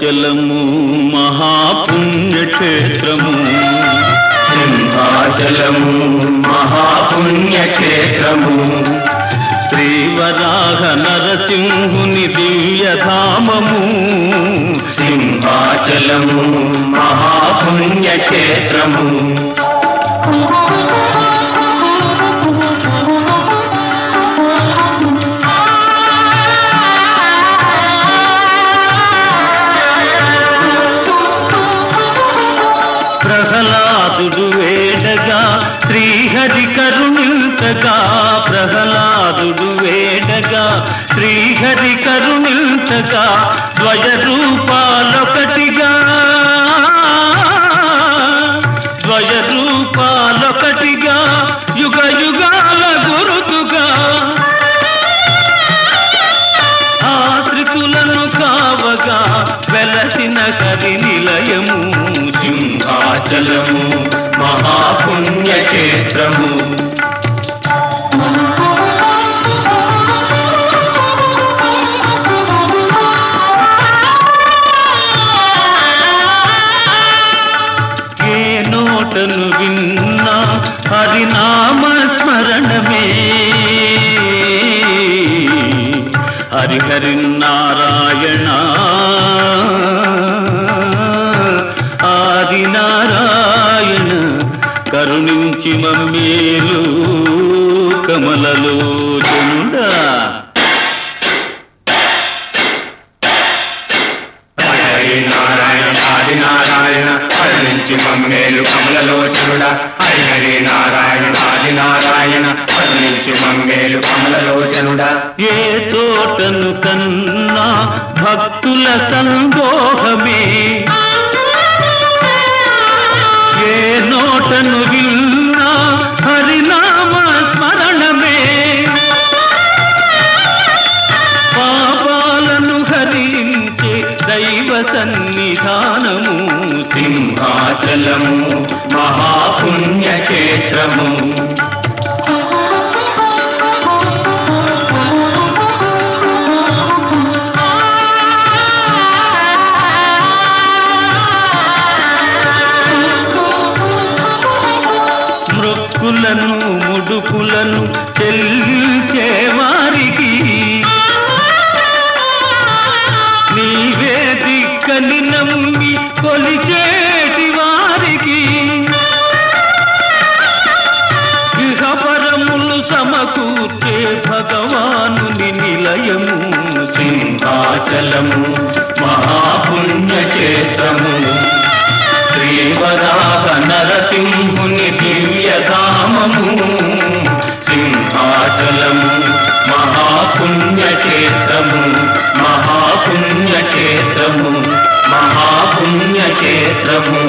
సింహాచలము మహాపుణ్యక్షేత్రము. సింహాచలము మహాపుణ్యక్షేత్రము. శ్రీవరాహ నరసింహుని దివ్యధామము. సింహాచలము మహాపుణ్యక్షేత్రము. శ్రీహరి కరుణించగా ప్రహ్లాదుడు వేడగా శ్రీహరి కరుణించగా ద్వయ రూపాలొకటిగా ద్వయ రూపాలొకటిగా యుగ యుగాల గురుతుగా ఆశ్రితులను కావగా వెలసిన కరి నిలయము సింహాచలము. మహాపుణ్యక్షేత్రము ఏ విన్నా హరినామ స్మరణమే హరిహరి నారాయణ కరుణించి మమ్మేలు కమలలో చండా హరి నారాయణ ఆది నారాయణ కరుణించి మమ్మేలు కమలలోచనుడ హరి హరి నారాయణ ఆది నారాయణ కరుణించి మమ్మేలు కమలలోచనుడా ఏ తోటను కన్నా భక్తుల సందోహమే. ఏ నోటను సింహాచలము మహాపుణ్యక్షేత్రము. మృక్కులను ముడుపులను చెల్లించే వారికి. నీవే దిక్కని నమ్మి కొలిచే ఇహపరములు సమకూర్చే భగవానుని నిలయము సింహాచలము మహాపుణ్యక్షేత్రము. శ్రీవరాహ నరసింహుని దివ్యధామము సింహాచలము మహాపుణ్యక్షేత్రము మహాపుణ్యక్షేత్రము మహాపుణ్యక్షేత్రము.